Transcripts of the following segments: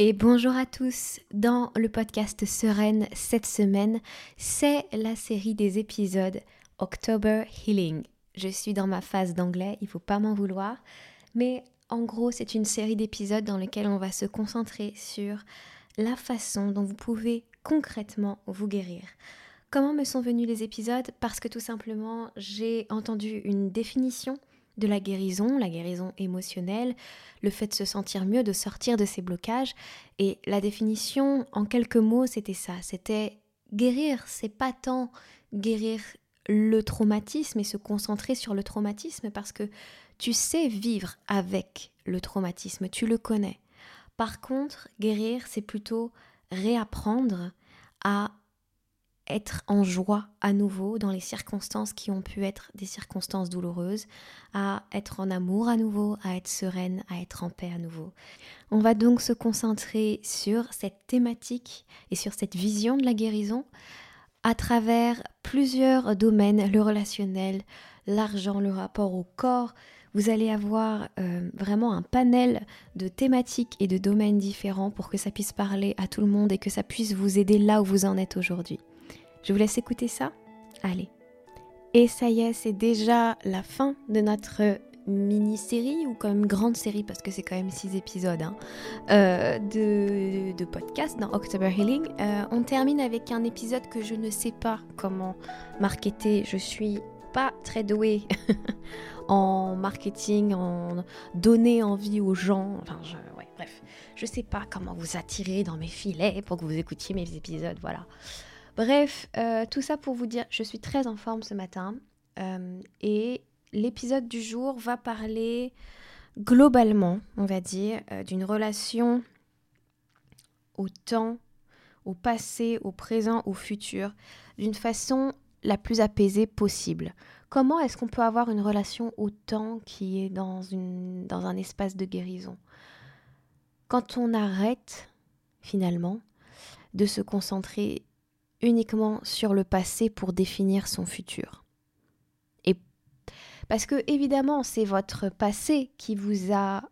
Et bonjour à tous. Dans le podcast Sereine cette semaine, c'est la série des épisodes October Healing. Je suis dans ma phase d'anglais, il faut pas m'en vouloir, mais en gros, c'est une série d'épisodes dans lesquels on va se concentrer sur la façon dont vous pouvez concrètement vous guérir. Comment me sont venus les épisodes? Parce que tout simplement, j'ai entendu une définition de la guérison, la guérison émotionnelle, le fait de se sentir mieux, de sortir de ses blocages. Et la définition, en quelques mots, c'était ça. C'était guérir, c'est pas tant guérir le traumatisme et se concentrer sur le traumatisme parce que tu sais vivre avec le traumatisme, tu le connais. Par contre, guérir, c'est plutôt réapprendre à être en joie à nouveau dans les circonstances qui ont pu être des circonstances douloureuses, à être en amour à nouveau, à être sereine, à être en paix à nouveau. On va donc se concentrer sur cette thématique et sur cette vision de la guérison à travers plusieurs domaines, le relationnel, l'argent, le rapport au corps. Vous allez avoir euh, vraiment un panel de thématiques et de domaines différents pour que ça puisse parler à tout le monde et que ça puisse vous aider là où vous en êtes aujourd'hui. Je vous laisse écouter ça Allez. Et ça y est, c'est déjà la fin de notre mini-série ou comme grande série parce que c'est quand même six épisodes hein, euh, de, podcast dans October Healing. Euh, on termine avec un épisode que je ne sais pas comment marketer. Je suis pas très douée en marketing, en donner envie aux gens. Enfin, je, ouais, bref, je sais pas comment vous attirer dans mes filets pour que vous écoutiez mes épisodes. Voilà. Bref, euh, tout ça pour vous dire, je suis très en forme ce matin euh, et l'épisode du jour va parler globalement, on va dire, euh, d'une relation au temps, au passé, au présent, au futur, d'une façon la plus apaisée possible. Comment est-ce qu'on peut avoir une relation au temps qui est dans, une, dans un espace de guérison? Quand on arrête, finalement, de se concentrer uniquement sur le passé pour définir son futur. Et parce que évidemment, c'est votre passé qui vous a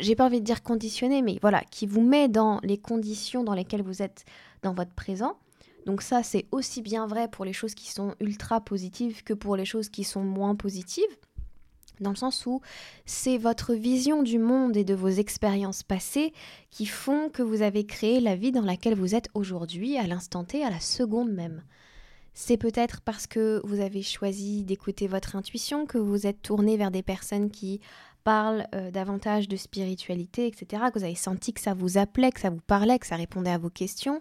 j'ai pas envie de dire conditionné, mais voilà, qui vous met dans les conditions dans lesquelles vous êtes dans votre présent. Donc ça, c'est aussi bien vrai pour les choses qui sont ultra positives que pour les choses qui sont moins positives dans le sens où c'est votre vision du monde et de vos expériences passées qui font que vous avez créé la vie dans laquelle vous êtes aujourd'hui, à l'instant T, à la seconde même. C'est peut-être parce que vous avez choisi d'écouter votre intuition, que vous êtes tourné vers des personnes qui parlent euh, davantage de spiritualité, etc., que vous avez senti que ça vous appelait, que ça vous parlait, que ça répondait à vos questions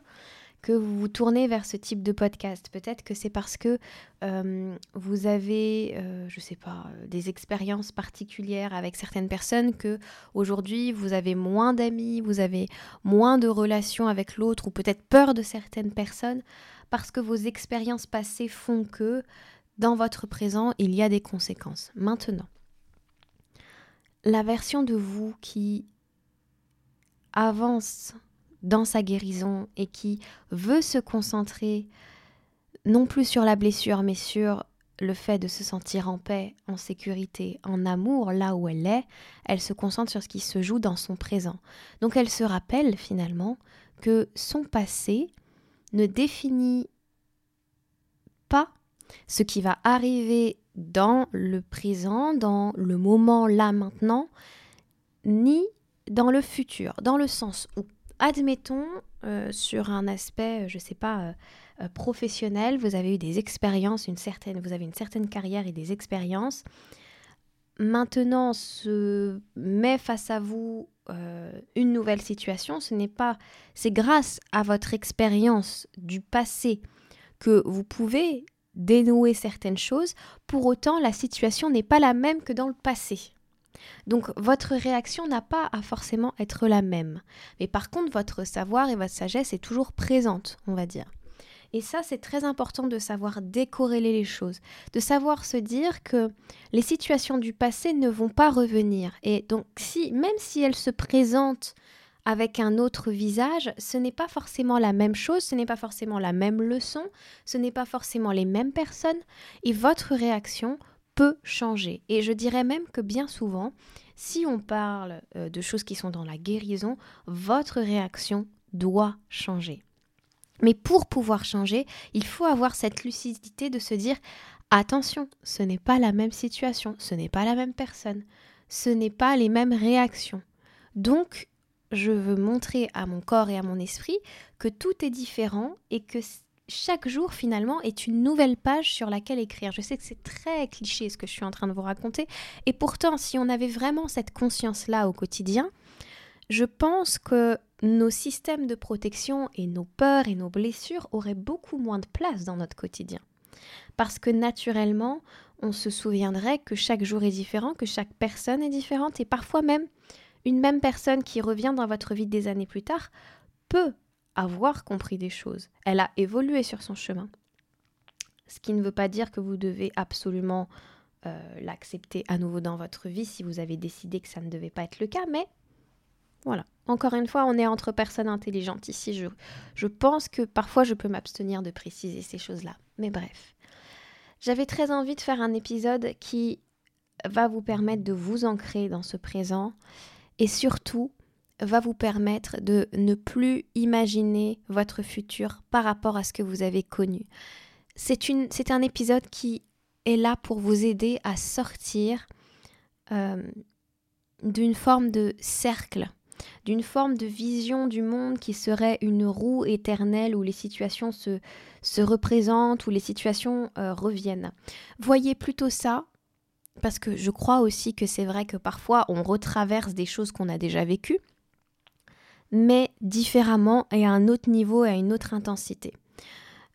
que vous vous tournez vers ce type de podcast. Peut-être que c'est parce que euh, vous avez, euh, je ne sais pas, euh, des expériences particulières avec certaines personnes que aujourd'hui vous avez moins d'amis, vous avez moins de relations avec l'autre ou peut-être peur de certaines personnes parce que vos expériences passées font que dans votre présent il y a des conséquences. Maintenant, la version de vous qui avance dans sa guérison et qui veut se concentrer non plus sur la blessure, mais sur le fait de se sentir en paix, en sécurité, en amour là où elle est, elle se concentre sur ce qui se joue dans son présent. Donc elle se rappelle finalement que son passé ne définit pas ce qui va arriver dans le présent, dans le moment là maintenant, ni dans le futur, dans le sens où admettons, euh, sur un aspect, je ne sais pas, euh, euh, professionnel, vous avez eu des expériences, une certaine, vous avez une certaine carrière et des expériences. Maintenant se met face à vous une nouvelle situation. Ce n'est pas, c'est grâce à votre expérience du passé que vous pouvez dénouer certaines choses. Pour autant, la situation n'est pas la même que dans le passé. Donc votre réaction n'a pas à forcément être la même. Mais par contre, votre savoir et votre sagesse est toujours présente, on va dire. Et ça, c'est très important de savoir décorréler les choses, de savoir se dire que les situations du passé ne vont pas revenir. Et donc, si, même si elles se présentent avec un autre visage, ce n'est pas forcément la même chose, ce n'est pas forcément la même leçon, ce n'est pas forcément les mêmes personnes, et votre réaction peut changer. Et je dirais même que bien souvent, Si on parle euh, de choses qui sont dans la guérison, votre réaction doit changer. Mais pour pouvoir changer, il faut avoir cette lucidité de se dire attention, ce n'est pas la même situation, ce n'est pas la même personne, ce n'est pas les mêmes réactions. Donc, je veux montrer à mon corps et à mon esprit que tout est différent et que chaque jour finalement est une nouvelle page sur laquelle écrire. Je sais que c'est très cliché ce que je suis en train de vous raconter et pourtant si on avait vraiment cette conscience-là au quotidien, je pense que nos systèmes de protection et nos peurs et nos blessures auraient beaucoup moins de place dans notre quotidien. Parce que naturellement, on se souviendrait que chaque jour est différent, que chaque personne est différente et parfois même une même personne qui revient dans votre vie des années plus tard peut avoir compris des choses. Elle a évolué sur son chemin. Ce qui ne veut pas dire que vous devez absolument euh, l'accepter à nouveau dans votre vie si vous avez décidé que ça ne devait pas être le cas, mais voilà. Encore une fois, on est entre personnes intelligentes ici. Je, je pense que parfois je peux m'abstenir de préciser ces choses-là. Mais bref. J'avais très envie de faire un épisode qui va vous permettre de vous ancrer dans ce présent et surtout va vous permettre de ne plus imaginer votre futur par rapport à ce que vous avez connu. C'est un épisode qui est là pour vous aider à sortir euh, d'une forme de cercle, d'une forme de vision du monde qui serait une roue éternelle où les situations se, se représentent, où les situations euh, reviennent. Voyez plutôt ça parce que je crois aussi que c'est vrai que parfois on retraverse des choses qu'on a déjà vécues, mais différemment et à un autre niveau et à une autre intensité.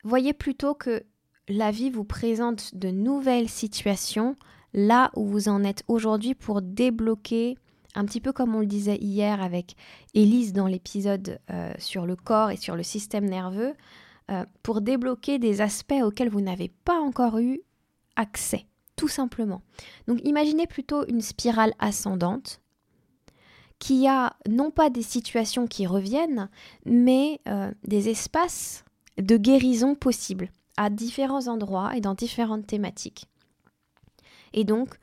Voyez plutôt que la vie vous présente de nouvelles situations là où vous en êtes aujourd'hui pour débloquer, un petit peu comme on le disait hier avec Élise dans l'épisode euh, sur le corps et sur le système nerveux, euh, pour débloquer des aspects auxquels vous n'avez pas encore eu accès tout simplement. Donc imaginez plutôt une spirale ascendante qui a non pas des situations qui reviennent, mais euh, des espaces de guérison possibles à différents endroits et dans différentes thématiques. Et donc,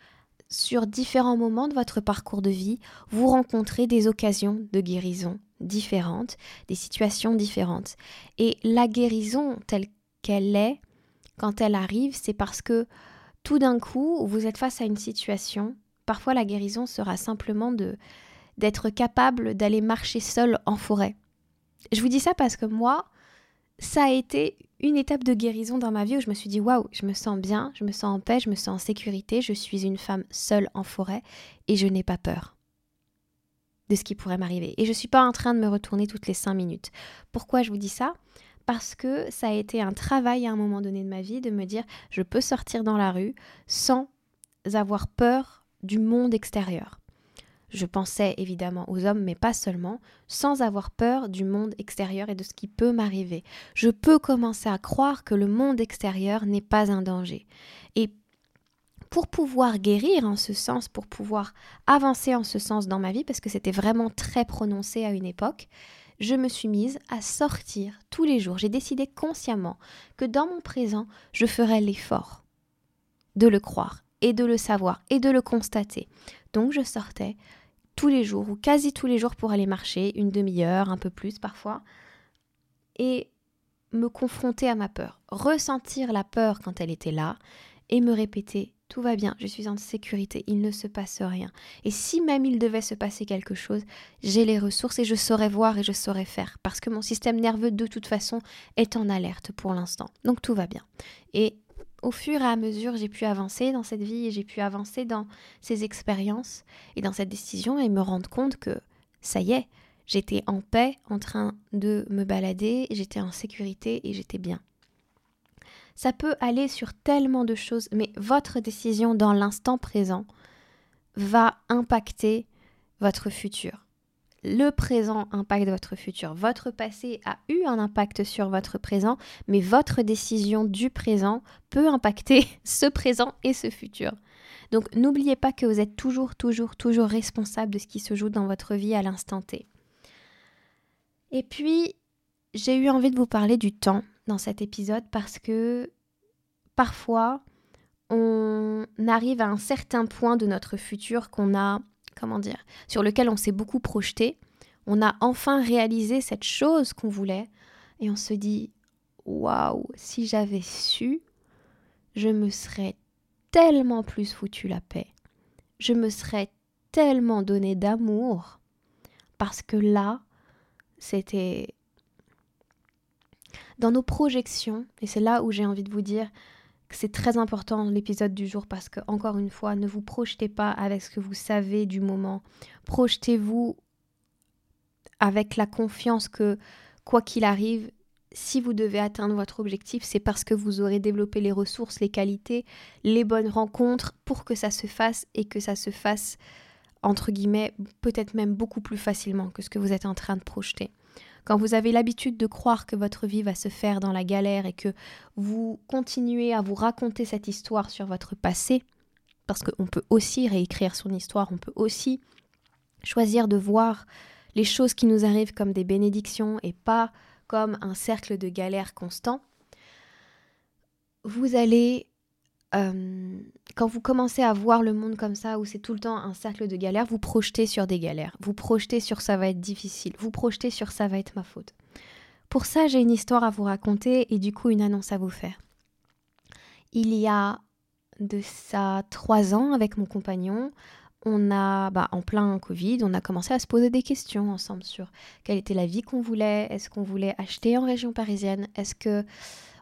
sur différents moments de votre parcours de vie, vous rencontrez des occasions de guérison différentes, des situations différentes. Et la guérison telle qu'elle est, quand elle arrive, c'est parce que tout d'un coup, vous êtes face à une situation, parfois la guérison sera simplement de d'être capable d'aller marcher seul en forêt. Je vous dis ça parce que moi, ça a été une étape de guérison dans ma vie où je me suis dit waouh, je me sens bien, je me sens en paix, je me sens en sécurité, je suis une femme seule en forêt et je n'ai pas peur de ce qui pourrait m'arriver. Et je ne suis pas en train de me retourner toutes les cinq minutes. Pourquoi je vous dis ça? Parce que ça a été un travail à un moment donné de ma vie de me dire je peux sortir dans la rue sans avoir peur du monde extérieur. Je pensais évidemment aux hommes, mais pas seulement, sans avoir peur du monde extérieur et de ce qui peut m'arriver. Je peux commencer à croire que le monde extérieur n'est pas un danger. Et pour pouvoir guérir en ce sens, pour pouvoir avancer en ce sens dans ma vie, parce que c'était vraiment très prononcé à une époque, je me suis mise à sortir tous les jours. J'ai décidé consciemment que dans mon présent, je ferais l'effort de le croire et de le savoir et de le constater. Donc je sortais tous les jours ou quasi tous les jours pour aller marcher, une demi-heure, un peu plus parfois, et me confronter à ma peur, ressentir la peur quand elle était là et me répéter tout va bien, je suis en sécurité, il ne se passe rien. Et si même il devait se passer quelque chose, j'ai les ressources et je saurais voir et je saurais faire, parce que mon système nerveux de toute façon est en alerte pour l'instant. Donc tout va bien. Et au fur et à mesure, j'ai pu avancer dans cette vie et j'ai pu avancer dans ces expériences et dans cette décision et me rendre compte que ça y est, j'étais en paix, en train de me balader, j'étais en sécurité et j'étais bien. Ça peut aller sur tellement de choses, mais votre décision dans l'instant présent va impacter votre futur. Le présent impacte votre futur. Votre passé a eu un impact sur votre présent, mais votre décision du présent peut impacter ce présent et ce futur. Donc n'oubliez pas que vous êtes toujours, toujours, toujours responsable de ce qui se joue dans votre vie à l'instant T. Et puis, j'ai eu envie de vous parler du temps dans cet épisode parce que parfois on arrive à un certain point de notre futur qu'on a comment dire, sur lequel on s'est beaucoup projeté. On a enfin réalisé cette chose qu'on voulait et on se dit waouh, si j'avais su, je me serais tellement plus foutu la paix. Je me serais tellement donné d'amour parce que là, c'était dans nos projections, et c'est là où j'ai envie de vous dire c'est très important l'épisode du jour parce que, encore une fois, ne vous projetez pas avec ce que vous savez du moment. Projetez-vous avec la confiance que, quoi qu'il arrive, si vous devez atteindre votre objectif, c'est parce que vous aurez développé les ressources, les qualités, les bonnes rencontres pour que ça se fasse et que ça se fasse, entre guillemets, peut-être même beaucoup plus facilement que ce que vous êtes en train de projeter. Quand vous avez l'habitude de croire que votre vie va se faire dans la galère et que vous continuez à vous raconter cette histoire sur votre passé, parce qu'on peut aussi réécrire son histoire, on peut aussi choisir de voir les choses qui nous arrivent comme des bénédictions et pas comme un cercle de galère constant, vous allez, euh, quand vous commencez à voir le monde comme ça, où c'est tout le temps un cercle de galère, vous projetez sur des galères, vous projetez sur ça va être difficile, vous projetez sur ça va être ma faute. Pour ça, j'ai une histoire à vous raconter et du coup une annonce à vous faire. Il y a de ça trois ans avec mon compagnon, on a, bah, en plein Covid, on a commencé à se poser des questions ensemble sur quelle était la vie qu'on voulait. Est-ce qu'on voulait acheter en région parisienne Est-ce que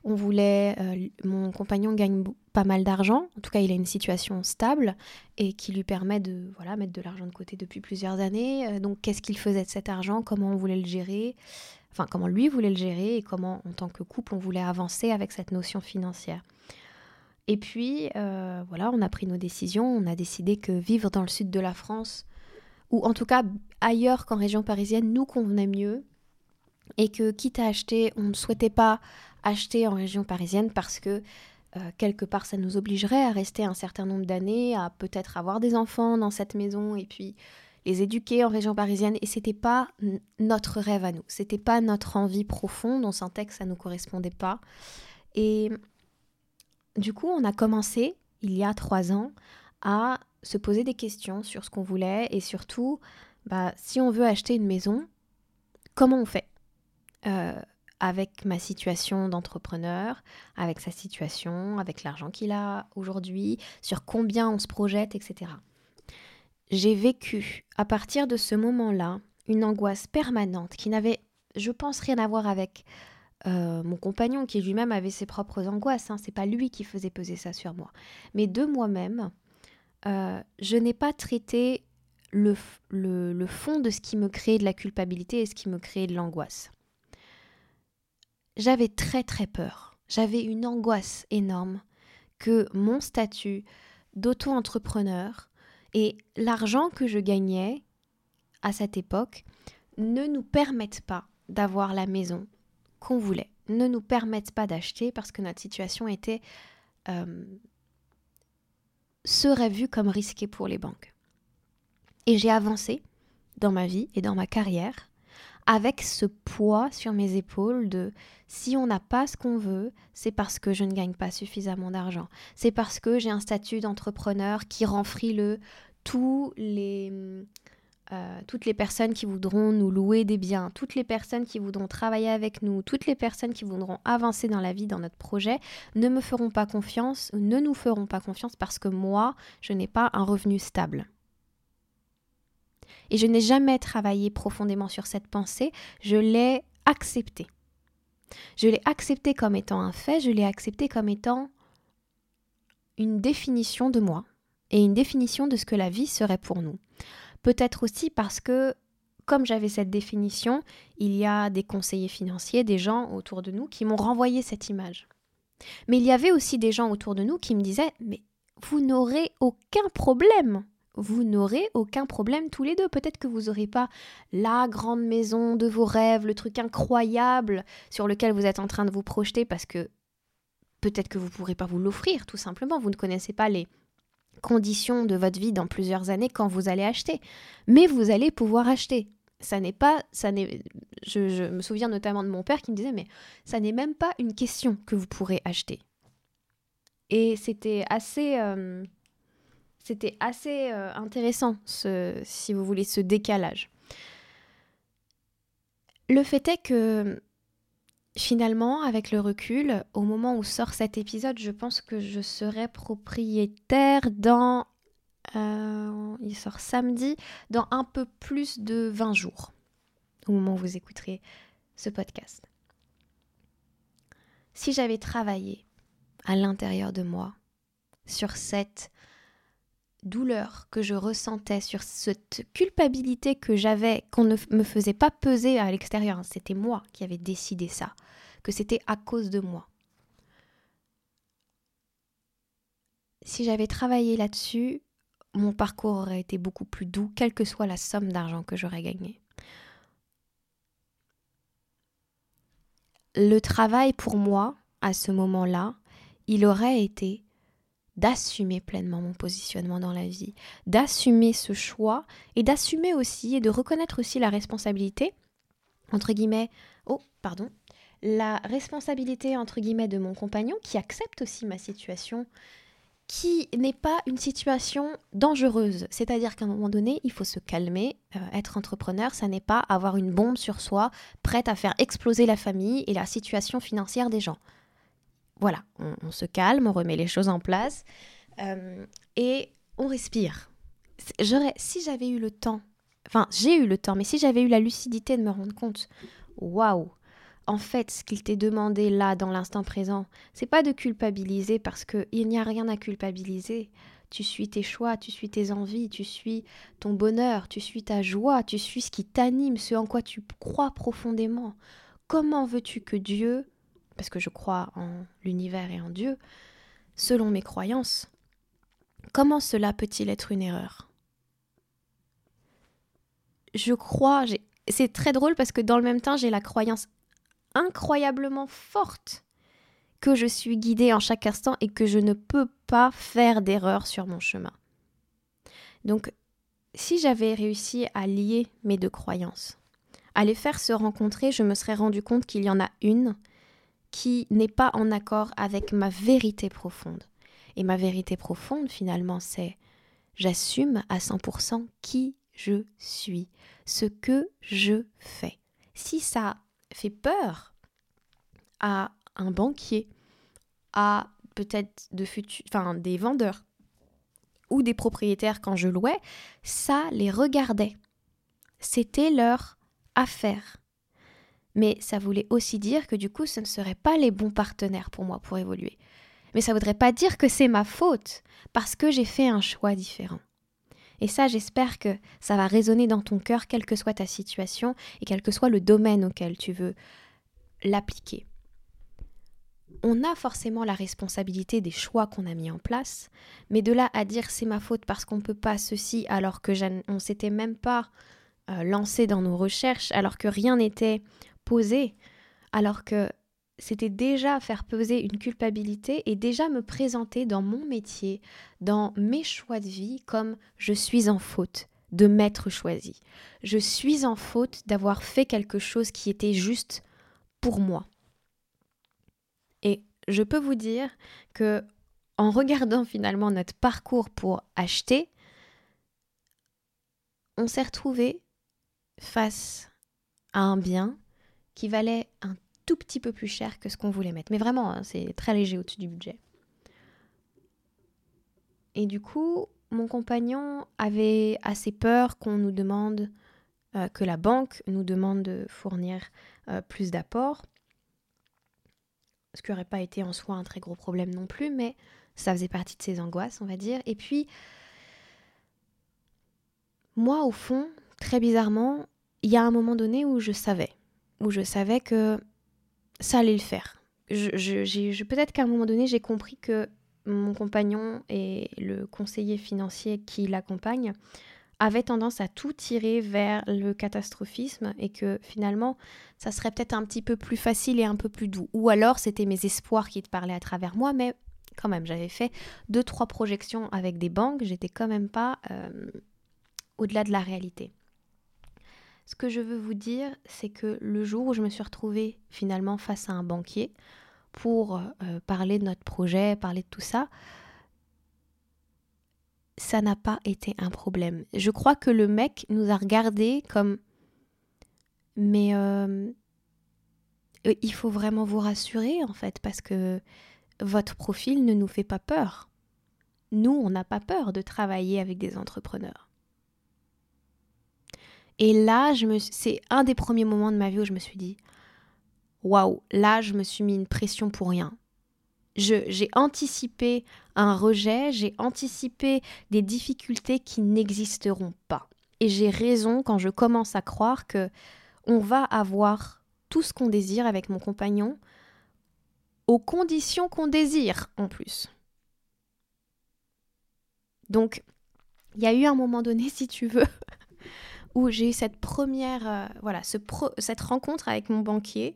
on voulait. Euh, mon compagnon gagne pas mal d'argent. En tout cas, il a une situation stable et qui lui permet de voilà mettre de l'argent de côté depuis plusieurs années. Euh, donc, qu'est-ce qu'il faisait de cet argent? Comment on voulait le gérer? Enfin, comment lui voulait le gérer et comment, en tant que couple, on voulait avancer avec cette notion financière. Et puis, euh, voilà, on a pris nos décisions. On a décidé que vivre dans le sud de la France, ou en tout cas ailleurs qu'en région parisienne, nous convenait mieux. Et que, quitte à acheter, on ne souhaitait pas acheter en région parisienne parce que, euh, quelque part, ça nous obligerait à rester un certain nombre d'années, à peut-être avoir des enfants dans cette maison et puis les éduquer en région parisienne. Et c'était pas notre rêve à nous. C'était pas notre envie profonde. On sentait que ça nous correspondait pas. Et du coup, on a commencé, il y a trois ans, à se poser des questions sur ce qu'on voulait et surtout, bah, si on veut acheter une maison, comment on fait? Euh, Avec ma situation d'entrepreneur, avec sa situation, avec l'argent qu'il a aujourd'hui, sur combien on se projette, etc. J'ai vécu, à partir de ce moment-là, une angoisse permanente qui n'avait, je pense, rien à voir avec euh, mon compagnon qui lui-même avait ses propres angoisses. Hein, c'est pas lui qui faisait peser ça sur moi. Mais de moi-même, euh, je n'ai pas traité le, le, fond de ce qui me créait de la culpabilité et ce qui me créait de l'angoisse. J'avais très très peur. J'avais une angoisse énorme que mon statut d'auto-entrepreneur et l'argent que je gagnais à cette époque ne nous permettent pas d'avoir la maison qu'on voulait ne nous permettent pas d'acheter parce que notre situation était euh, serait vue comme risquée pour les banques. Et j'ai avancé dans ma vie et dans ma carrière avec ce poids sur mes épaules de si on n'a pas ce qu'on veut, c'est parce que je ne gagne pas suffisamment d'argent. C'est parce que j'ai un statut d'entrepreneur qui rend frileux tous les euh, toutes les personnes qui voudront nous louer des biens, toutes les personnes qui voudront travailler avec nous, toutes les personnes qui voudront avancer dans la vie, dans notre projet, ne me feront pas confiance, ne nous feront pas confiance parce que moi, je n'ai pas un revenu stable. Et je n'ai jamais travaillé profondément sur cette pensée, je l'ai acceptée. Je l'ai acceptée comme étant un fait, je l'ai acceptée comme étant une définition de moi et une définition de ce que la vie serait pour nous. Peut-être aussi parce que, comme j'avais cette définition, il y a des conseillers financiers, des gens autour de nous qui m'ont renvoyé cette image. Mais il y avait aussi des gens autour de nous qui me disaient Mais vous n'aurez aucun problème vous n'aurez aucun problème tous les deux. Peut-être que vous n'aurez pas la grande maison de vos rêves, le truc incroyable sur lequel vous êtes en train de vous projeter parce que peut-être que vous ne pourrez pas vous l'offrir tout simplement. Vous ne connaissez pas les conditions de votre vie dans plusieurs années quand vous allez acheter. Mais vous allez pouvoir acheter. Ça n'est pas, ça n'est, je, me souviens notamment de mon père qui me disait, mais ça n'est même pas une question que vous pourrez acheter. Et c'était assez, euh, C'était assez euh, intéressant, si vous voulez, ce décalage. Le fait est que finalement, avec le recul, au moment où sort cet épisode, je pense que je serai propriétaire dans... Euh, il sort samedi, dans un peu plus de 20 jours, au moment où vous écouterez ce podcast. Si j'avais travaillé à l'intérieur de moi sur cette douleur que je ressentais, sur cette culpabilité que j'avais, qu'on ne me faisait pas peser à l'extérieur. Hein. C'était moi qui avais décidé ça, que c'était à cause de moi. Si j'avais travaillé là-dessus, mon parcours aurait été beaucoup plus doux, quelle que soit la somme d'argent que j'aurais gagnée. Le travail pour moi, à ce moment-là, il aurait été d'assumer pleinement mon positionnement dans la vie, d'assumer ce choix et d'assumer aussi et de reconnaître aussi la responsabilité, entre guillemets, oh, pardon, la responsabilité, entre guillemets, de mon compagnon qui accepte aussi ma situation, qui n'est pas une situation dangereuse. C'est-à-dire qu'à un moment donné, il faut se calmer. Euh, être entrepreneur, ça n'est pas avoir une bombe sur soi, prête à faire exploser la famille et la situation financière des gens voilà, on, se calme, on remet les choses en place euh, et on respire. si j'avais eu le temps, enfin j'ai eu le temps, mais si j'avais eu la lucidité de me rendre compte, waouh, en fait, ce qu'il t'est demandé là, dans l'instant présent, c'est pas de culpabiliser parce qu'il n'y a rien à culpabiliser. Tu suis tes choix, tu suis tes envies, tu suis ton bonheur, tu suis ta joie, tu suis ce qui t'anime, ce en quoi tu crois profondément. Comment veux-tu que Dieu parce que je crois en l'univers et en Dieu, selon mes croyances, comment cela peut-il être une erreur? Je crois, c'est très drôle parce que dans le même temps, j'ai la croyance incroyablement forte que je suis guidée en chaque instant et que je ne peux pas faire d'erreur sur mon chemin. Donc, si j'avais réussi à lier mes deux croyances, à les faire se rencontrer, je me serais rendu compte qu'il y en a une qui n'est pas en accord avec ma vérité profonde. Et ma vérité profonde, finalement, c'est j'assume à 100% qui je suis, ce que je fais. Si ça fait peur à un banquier, à peut-être de enfin, des vendeurs ou des propriétaires quand je louais, ça les regardait. C'était leur affaire mais ça voulait aussi dire que du coup, ce ne seraient pas les bons partenaires pour moi pour évoluer. Mais ça ne voudrait pas dire que c'est ma faute, parce que j'ai fait un choix différent. Et ça, j'espère que ça va résonner dans ton cœur, quelle que soit ta situation et quel que soit le domaine auquel tu veux l'appliquer. On a forcément la responsabilité des choix qu'on a mis en place, mais de là à dire c'est ma faute parce qu'on ne peut pas ceci alors que on s'était même pas euh, lancé dans nos recherches, alors que rien n'était poser, alors que c'était déjà faire peser une culpabilité et déjà me présenter dans mon métier, dans mes choix de vie, comme je suis en faute de m'être choisi. Je suis en faute d'avoir fait quelque chose qui était juste pour moi. Et je peux vous dire que en regardant finalement notre parcours pour acheter, on s'est retrouvé face à un bien qui valait un tout petit peu plus cher que ce qu'on voulait mettre. Mais vraiment, hein, c'est très léger au-dessus du budget. Et du coup, mon compagnon avait assez peur qu'on nous demande, euh, que la banque nous demande de fournir euh, plus d'apports. Ce qui n'aurait pas été en soi un très gros problème non plus, mais ça faisait partie de ses angoisses, on va dire. Et puis, moi, au fond, très bizarrement, il y a un moment donné où je savais où je savais que ça allait le faire. Je, Peut-être qu'à un moment donné, j'ai compris que mon compagnon et le conseiller financier qui l'accompagne avaient tendance à tout tirer vers le catastrophisme et que finalement, ça serait peut-être un petit peu plus facile et un peu plus doux. Ou alors, c'était mes espoirs qui te parlaient à travers moi, mais quand même, j'avais fait deux, trois projections avec des banques, j'étais quand même pas euh, au-delà de la réalité. Ce que je veux vous dire, c'est que le jour où je me suis retrouvée finalement face à un banquier pour euh, parler de notre projet, parler de tout ça, ça n'a pas été un problème. Je crois que le mec nous a regardé comme mais euh, euh, il faut vraiment vous rassurer en fait parce que votre profil ne nous fait pas peur. Nous, on n'a pas peur de travailler avec des entrepreneurs. Et là, c'est un des premiers moments de ma vie où je me suis dit, waouh, là, je me suis mis une pression pour rien. j'ai anticipé un rejet, j'ai anticipé des difficultés qui n'existeront pas. Et j'ai raison quand je commence à croire que on va avoir tout ce qu'on désire avec mon compagnon, aux conditions qu'on désire en plus. Donc, il y a eu un moment donné, si tu veux, où j'ai eu cette première, euh, voilà, ce cette rencontre avec mon banquier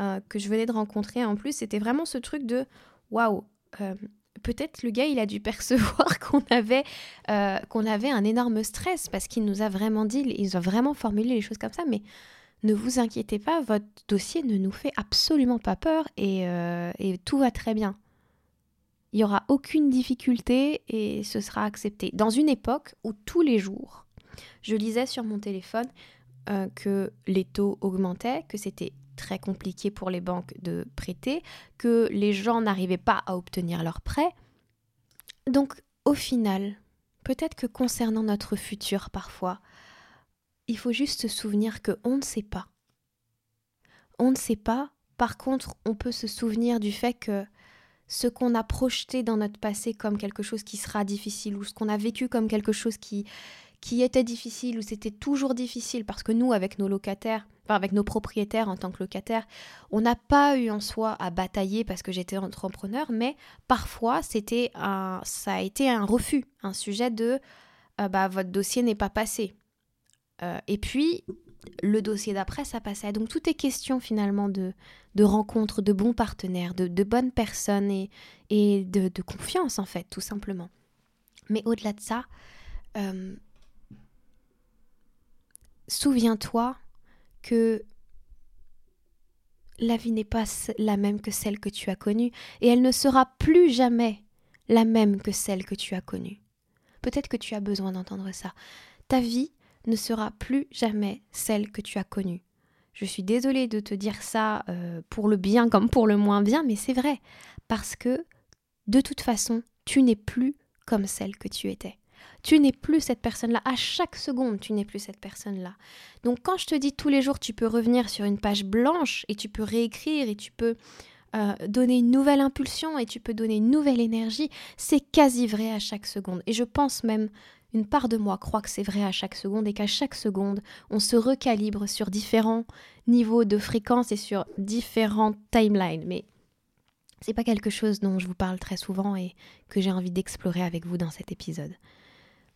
euh, que je venais de rencontrer. En plus, c'était vraiment ce truc de waouh. Euh, peut-être le gars, il a dû percevoir qu'on avait, qu'on avait un énorme stress parce qu'il nous a vraiment dit, il a vraiment formulé les choses comme ça. Mais ne vous inquiétez pas, votre dossier ne nous fait absolument pas peur et, et tout va très bien. Il n'y aura aucune difficulté et ce sera accepté. Dans une époque où tous les jours, je lisais sur mon téléphone euh, que les taux augmentaient, que c'était très compliqué pour les banques de prêter, que les gens n'arrivaient pas à obtenir leurs prêts. Donc au final, peut-être que concernant notre futur parfois, il faut juste se souvenir que on ne sait pas. On ne sait pas, par contre, on peut se souvenir du fait que ce qu'on a projeté dans notre passé comme quelque chose qui sera difficile ou ce qu'on a vécu comme quelque chose qui qui était difficile ou c'était toujours difficile parce que nous, avec nos locataires, avec nos propriétaires en tant que locataires, on n'a pas eu en soi à batailler parce que j'étais entrepreneur, mais parfois c'était un, ça a été un refus, un sujet de euh, bah, votre dossier n'est pas passé. Euh, et puis le dossier d'après, ça passait. Donc tout est question finalement de, de rencontres, de bons partenaires, de, de bonnes personnes et, et de, de, confiance en fait, tout simplement. Mais au-delà de ça, euh, souviens-toi que la vie n'est pas la même que celle que tu as connue, et elle ne sera plus jamais la même que celle que tu as connue. Peut-être que tu as besoin d'entendre ça. Ta vie ne sera plus jamais celle que tu as connue. Je suis désolée de te dire ça euh, pour le bien comme pour le moins bien, mais c'est vrai, parce que de toute façon, tu n'es plus comme celle que tu étais. Tu n'es plus cette personne-là. À chaque seconde, tu n'es plus cette personne-là. Donc quand je te dis tous les jours, tu peux revenir sur une page blanche et tu peux réécrire et tu peux euh, donner une nouvelle impulsion et tu peux donner une nouvelle énergie, c'est quasi vrai à chaque seconde. Et je pense même, une part de moi croit que c'est vrai à chaque seconde et qu'à chaque seconde, on se recalibre sur différents niveaux de fréquence et sur différentes timelines. Mais c'est pas quelque chose dont je vous parle très souvent et que j'ai envie d'explorer avec vous dans cet épisode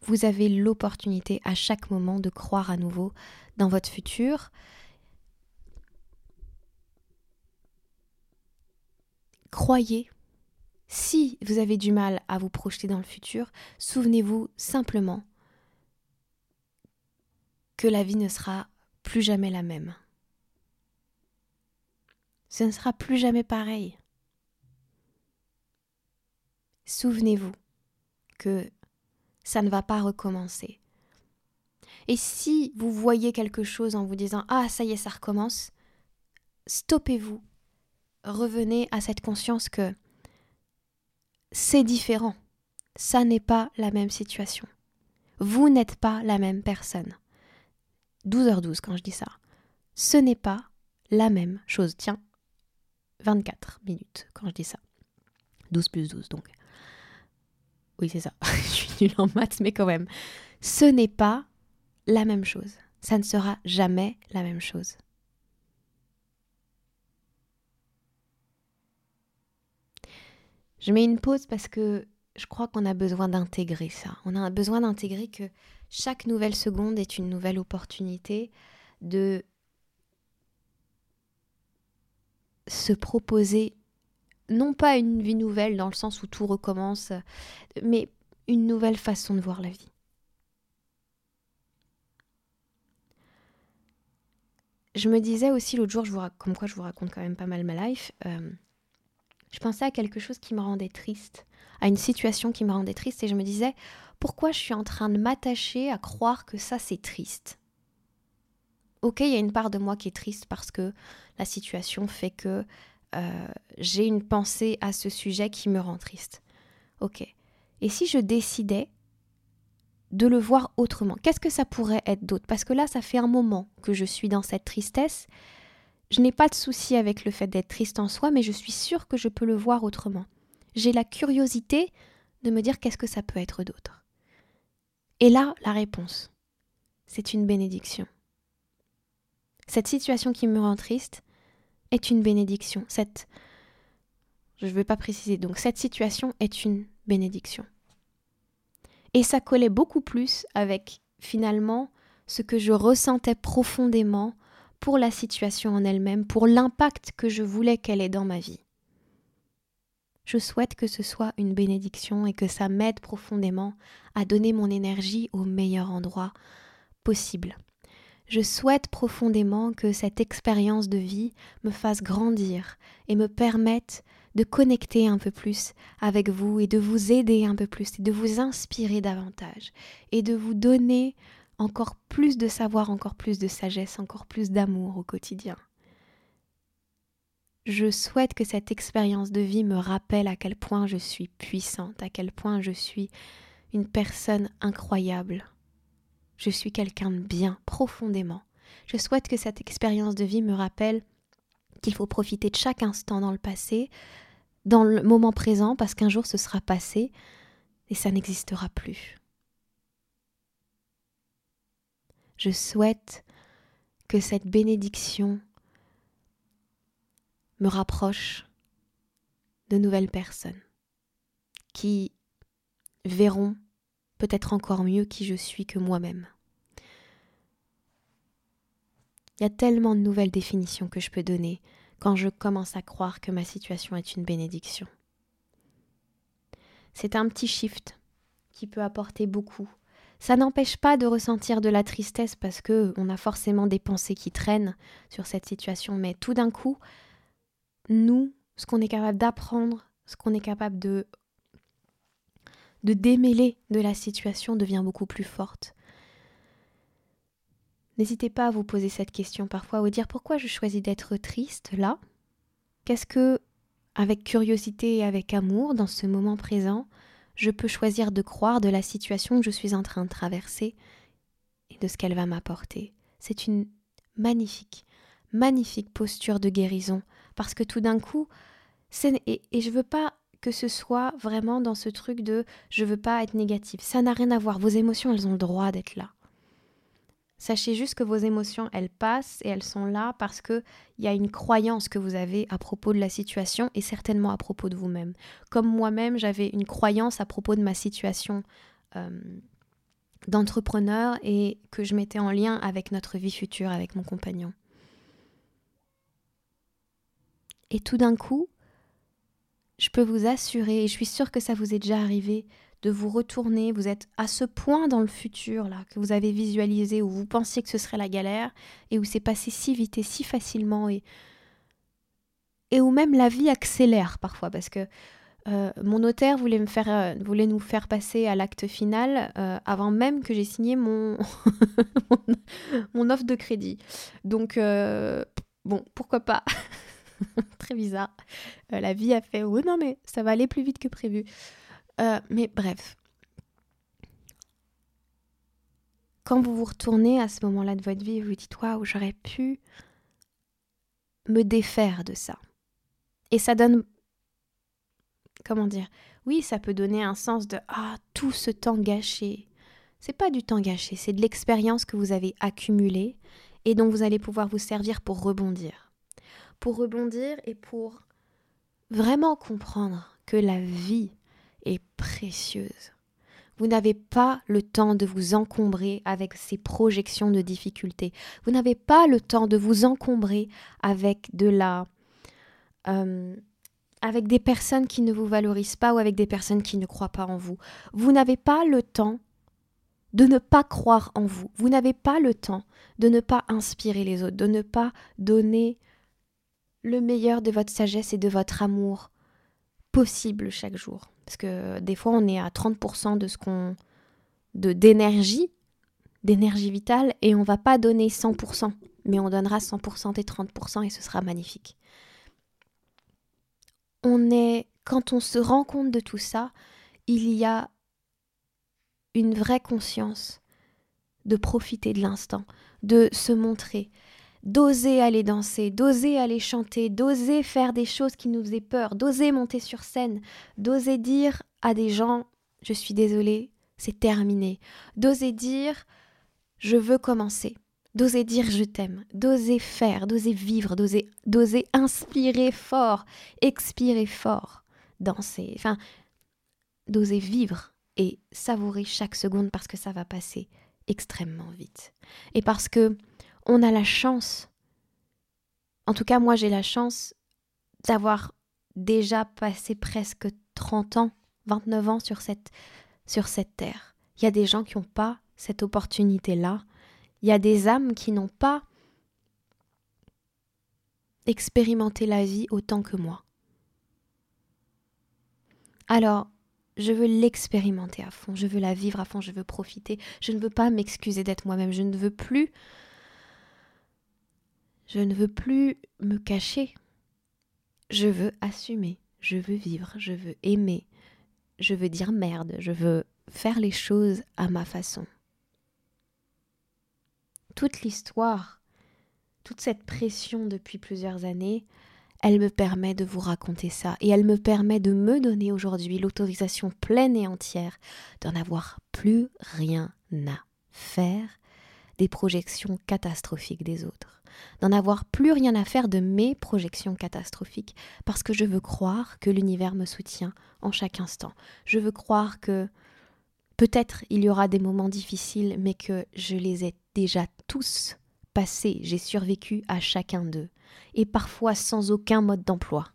vous avez l'opportunité à chaque moment de croire à nouveau dans votre futur. Croyez. Si vous avez du mal à vous projeter dans le futur, souvenez-vous simplement que la vie ne sera plus jamais la même. Ce ne sera plus jamais pareil. Souvenez-vous que ça ne va pas recommencer. Et si vous voyez quelque chose en vous disant Ah, ça y est, ça recommence, stoppez-vous. Revenez à cette conscience que c'est différent. Ça n'est pas la même situation. Vous n'êtes pas la même personne. 12h12 quand je dis ça. Ce n'est pas la même chose. Tiens, 24 minutes quand je dis ça. 12 plus 12 donc. Oui, c'est ça. je suis nulle en maths, mais quand même. Ce n'est pas la même chose. Ça ne sera jamais la même chose. Je mets une pause parce que je crois qu'on a besoin d'intégrer ça. On a besoin d'intégrer que chaque nouvelle seconde est une nouvelle opportunité de se proposer non pas une vie nouvelle dans le sens où tout recommence, mais une nouvelle façon de voir la vie. Je me disais aussi l'autre jour, comme quoi je vous raconte quand même pas mal ma life, euh, Je pensais à quelque chose qui me rendait triste, à une situation qui me rendait triste et je me disais pourquoi je suis en train de m'attacher à croire que ça c'est triste? Ok, il y a une part de moi qui est triste parce que la situation fait que euh, j'ai une pensée à ce sujet qui me rend triste. Ok. Et si je décidais de le voir autrement, qu'est-ce que ça pourrait être d'autre? Parce que là, ça fait un moment que je suis dans cette tristesse. Je n'ai pas de souci avec le fait d'être triste en soi, mais je suis sûre que je peux le voir autrement. J'ai la curiosité de me dire qu'est-ce que ça peut être d'autre. Et là, la réponse, c'est une bénédiction. Cette situation qui me rend triste est une bénédiction. Cette je ne vais pas préciser. Donc cette situation est une bénédiction. Et ça collait beaucoup plus avec finalement ce que je ressentais profondément pour la situation en elle-même, pour l'impact que je voulais qu'elle ait dans ma vie. Je souhaite que ce soit une bénédiction et que ça m'aide profondément à donner mon énergie au meilleur endroit possible. Je souhaite profondément que cette expérience de vie me fasse grandir et me permette de connecter un peu plus avec vous et de vous aider un peu plus et de vous inspirer davantage et de vous donner encore plus de savoir, encore plus de sagesse, encore plus d'amour au quotidien je souhaite que cette expérience de vie me rappelle à quel point je suis puissante, à quel point je suis une personne incroyable. Je suis quelqu'un de bien profondément. Je souhaite que cette expérience de vie me rappelle qu'il faut profiter de chaque instant dans le passé, dans le moment présent, parce qu'un jour ce sera passé et ça n'existera plus. Je souhaite que cette bénédiction me rapproche de nouvelles personnes qui verront peut-être encore mieux qui je suis que moi-même. Il y a tellement de nouvelles définitions que je peux donner quand je commence à croire que ma situation est une bénédiction. C'est un petit shift qui peut apporter beaucoup. Ça n'empêche pas de ressentir de la tristesse parce que on a forcément des pensées qui traînent sur cette situation, mais tout d'un coup, nous, ce qu'on est capable d'apprendre, ce qu'on est capable de de démêler de la situation devient beaucoup plus forte. N'hésitez pas à vous poser cette question parfois, vous dire pourquoi je choisis d'être triste là Qu'est-ce que, avec curiosité et avec amour, dans ce moment présent, je peux choisir de croire de la situation que je suis en train de traverser et de ce qu'elle va m'apporter? C'est une magnifique, magnifique posture de guérison parce que tout d'un coup, et, et je veux pas que ce soit vraiment dans ce truc de je veux pas être négative. Ça n'a rien à voir. Vos émotions, elles ont le droit d'être là. Sachez juste que vos émotions, elles passent et elles sont là parce que il y a une croyance que vous avez à propos de la situation et certainement à propos de vous-même. Comme moi-même, j'avais une croyance à propos de ma situation euh, d'entrepreneur et que je mettais en lien avec notre vie future, avec mon compagnon. Et tout d'un coup, je peux vous assurer, et je suis sûre que ça vous est déjà arrivé, de vous retourner, vous êtes à ce point dans le futur là que vous avez visualisé où vous pensiez que ce serait la galère et où c'est passé si vite et si facilement et et où même la vie accélère parfois parce que euh, mon notaire voulait me faire euh, voulait nous faire passer à l'acte final euh, avant même que j'ai signé mon mon offre de crédit. Donc bon, pourquoi pas? Très bizarre. Euh, la vie a fait, oui, non, mais ça va aller plus vite que prévu. Euh, mais bref. Quand vous vous retournez à ce moment-là de votre vie, vous vous dites, waouh, j'aurais pu me défaire de ça. Et ça donne. Comment dire Oui, ça peut donner un sens de Ah, tout ce temps gâché. C'est pas du temps gâché, c'est de l'expérience que vous avez accumulée et dont vous allez pouvoir vous servir pour rebondir pour rebondir et pour vraiment comprendre que la vie est précieuse. Vous n'avez pas le temps de vous encombrer avec ces projections de difficultés. Vous n'avez pas le temps de vous encombrer avec de la... Euh, avec des personnes qui ne vous valorisent pas ou avec des personnes qui ne croient pas en vous. Vous n'avez pas le temps de ne pas croire en vous. Vous n'avez pas le temps de ne pas inspirer les autres, de ne pas donner le meilleur de votre sagesse et de votre amour possible chaque jour. Parce que des fois, on est à 30% de ce qu'on. d'énergie, d'énergie vitale, et on va pas donner 100%, mais on donnera 100% des 30% et ce sera magnifique. On est. Quand on se rend compte de tout ça, il y a une vraie conscience de profiter de l'instant, de se montrer, d'oser aller danser, d'oser aller chanter, d'oser faire des choses qui nous faisaient peur, d'oser monter sur scène, d'oser dire à des gens je suis désolée, c'est terminé, d'oser dire je veux commencer, d'oser dire je t'aime, d'oser faire, d'oser vivre, d'oser d'oser inspirer fort, expirer fort, danser, enfin d'oser vivre et savourer chaque seconde parce que ça va passer extrêmement vite. Et parce que on a la chance, en tout cas moi j'ai la chance d'avoir déjà passé presque 30 ans, 29 ans sur cette, sur cette terre. Il y a des gens qui n'ont pas cette opportunité-là. Il y a des âmes qui n'ont pas expérimenté la vie autant que moi. Alors, je veux l'expérimenter à fond, je veux la vivre à fond, je veux profiter, je ne veux pas m'excuser d'être moi-même, je ne veux plus je ne veux plus me cacher. Je veux assumer, je veux vivre, je veux aimer, je veux dire merde, je veux faire les choses à ma façon. Toute l'histoire, toute cette pression depuis plusieurs années, elle me permet de vous raconter ça. Et elle me permet de me donner aujourd'hui l'autorisation pleine et entière d'en avoir plus rien à faire des projections catastrophiques des autres d'en avoir plus rien à faire de mes projections catastrophiques, parce que je veux croire que l'univers me soutient en chaque instant. Je veux croire que peut-être il y aura des moments difficiles, mais que je les ai déjà tous passés, j'ai survécu à chacun d'eux, et parfois sans aucun mode d'emploi.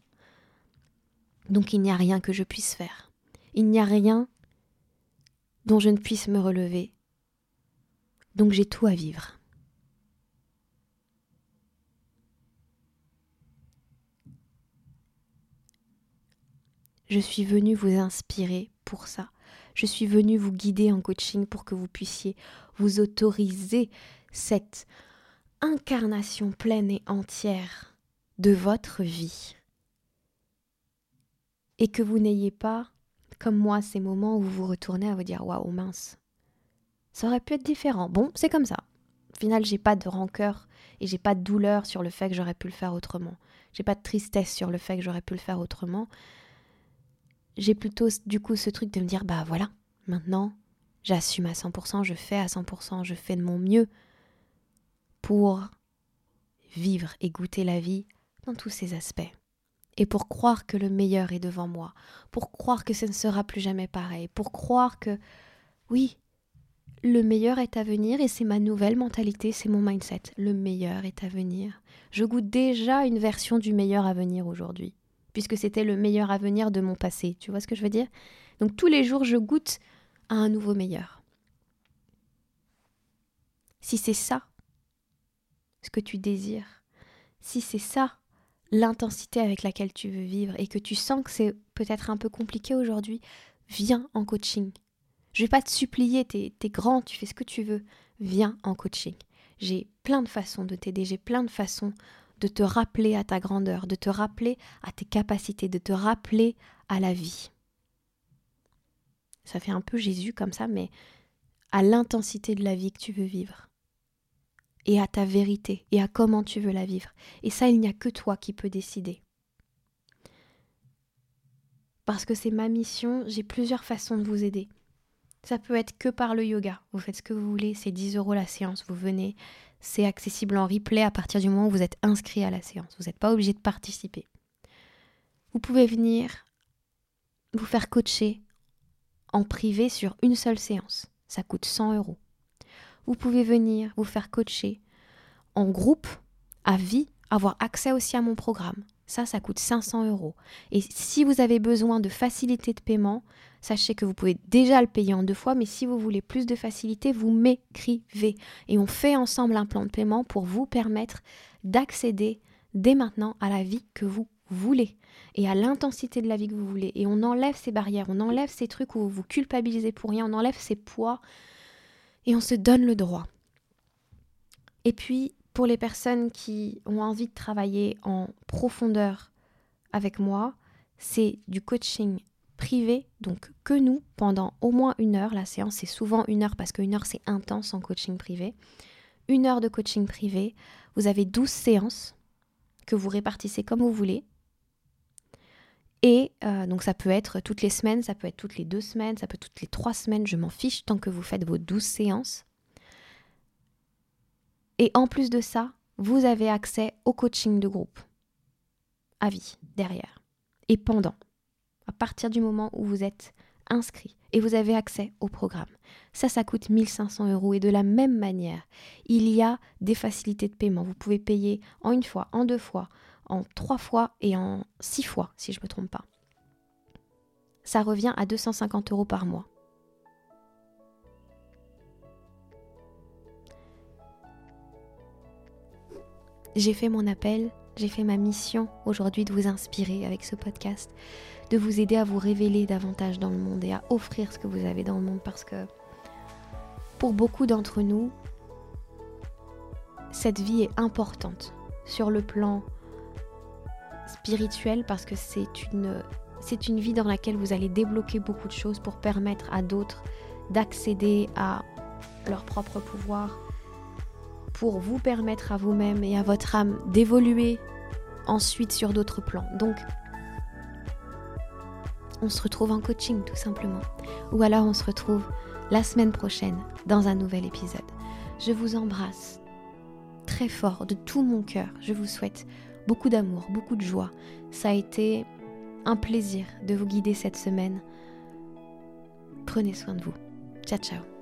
Donc il n'y a rien que je puisse faire. Il n'y a rien dont je ne puisse me relever. Donc j'ai tout à vivre. Je suis venue vous inspirer pour ça. Je suis venue vous guider en coaching pour que vous puissiez vous autoriser cette incarnation pleine et entière de votre vie. Et que vous n'ayez pas, comme moi, ces moments où vous vous retournez à vous dire waouh, mince, ça aurait pu être différent. Bon, c'est comme ça. Au final, j'ai pas de rancœur et j'ai pas de douleur sur le fait que j'aurais pu le faire autrement. J'ai pas de tristesse sur le fait que j'aurais pu le faire autrement j'ai plutôt du coup ce truc de me dire bah voilà, maintenant j'assume à 100%, je fais à 100%, je fais de mon mieux pour vivre et goûter la vie dans tous ses aspects. Et pour croire que le meilleur est devant moi, pour croire que ce ne sera plus jamais pareil, pour croire que oui, le meilleur est à venir et c'est ma nouvelle mentalité, c'est mon mindset. Le meilleur est à venir. Je goûte déjà une version du meilleur à venir aujourd'hui puisque c'était le meilleur avenir de mon passé. Tu vois ce que je veux dire? Donc tous les jours, je goûte à un nouveau meilleur. Si c'est ça ce que tu désires, si c'est ça l'intensité avec laquelle tu veux vivre et que tu sens que c'est peut-être un peu compliqué aujourd'hui, viens en coaching. Je vais pas te supplier, t'es es grand, tu fais ce que tu veux. Viens en coaching. J'ai plein de façons de t'aider, j'ai plein de façons de te rappeler à ta grandeur, de te rappeler à tes capacités, de te rappeler à la vie. Ça fait un peu Jésus comme ça, mais à l'intensité de la vie que tu veux vivre. Et à ta vérité, et à comment tu veux la vivre. Et ça, il n'y a que toi qui peux décider. Parce que c'est ma mission, j'ai plusieurs façons de vous aider. Ça peut être que par le yoga. Vous faites ce que vous voulez, c'est 10 euros la séance. Vous venez, c'est accessible en replay à partir du moment où vous êtes inscrit à la séance. Vous n'êtes pas obligé de participer. Vous pouvez venir vous faire coacher en privé sur une seule séance. Ça coûte 100 euros. Vous pouvez venir vous faire coacher en groupe, à vie, avoir accès aussi à mon programme. Ça, ça coûte 500 euros. Et si vous avez besoin de facilité de paiement, sachez que vous pouvez déjà le payer en deux fois, mais si vous voulez plus de facilité, vous m'écrivez. Et on fait ensemble un plan de paiement pour vous permettre d'accéder dès maintenant à la vie que vous voulez et à l'intensité de la vie que vous voulez. Et on enlève ces barrières, on enlève ces trucs où vous vous culpabilisez pour rien, on enlève ces poids et on se donne le droit. Et puis, pour les personnes qui ont envie de travailler en profondeur avec moi, c'est du coaching privé, donc que nous, pendant au moins une heure. La séance, c'est souvent une heure parce qu'une heure, c'est intense en coaching privé. Une heure de coaching privé. Vous avez 12 séances que vous répartissez comme vous voulez. Et euh, donc ça peut être toutes les semaines, ça peut être toutes les deux semaines, ça peut être toutes les trois semaines, je m'en fiche tant que vous faites vos 12 séances. Et en plus de ça, vous avez accès au coaching de groupe à vie derrière et pendant à partir du moment où vous êtes inscrit et vous avez accès au programme. Ça, ça coûte 1500 euros et de la même manière, il y a des facilités de paiement. Vous pouvez payer en une fois, en deux fois, en trois fois et en six fois, si je ne me trompe pas. Ça revient à 250 euros par mois. J'ai fait mon appel, j'ai fait ma mission aujourd'hui de vous inspirer avec ce podcast de vous aider à vous révéler davantage dans le monde et à offrir ce que vous avez dans le monde parce que pour beaucoup d'entre nous, cette vie est importante sur le plan spirituel parce que c'est une, c'est une vie dans laquelle vous allez débloquer beaucoup de choses pour permettre à d'autres d'accéder à leur propre pouvoir, pour vous permettre à vous-même et à votre âme d'évoluer ensuite sur d'autres plans. Donc, on se retrouve en coaching tout simplement. Ou alors on se retrouve la semaine prochaine dans un nouvel épisode. Je vous embrasse très fort de tout mon cœur. Je vous souhaite beaucoup d'amour, beaucoup de joie. Ça a été un plaisir de vous guider cette semaine. Prenez soin de vous. Ciao ciao.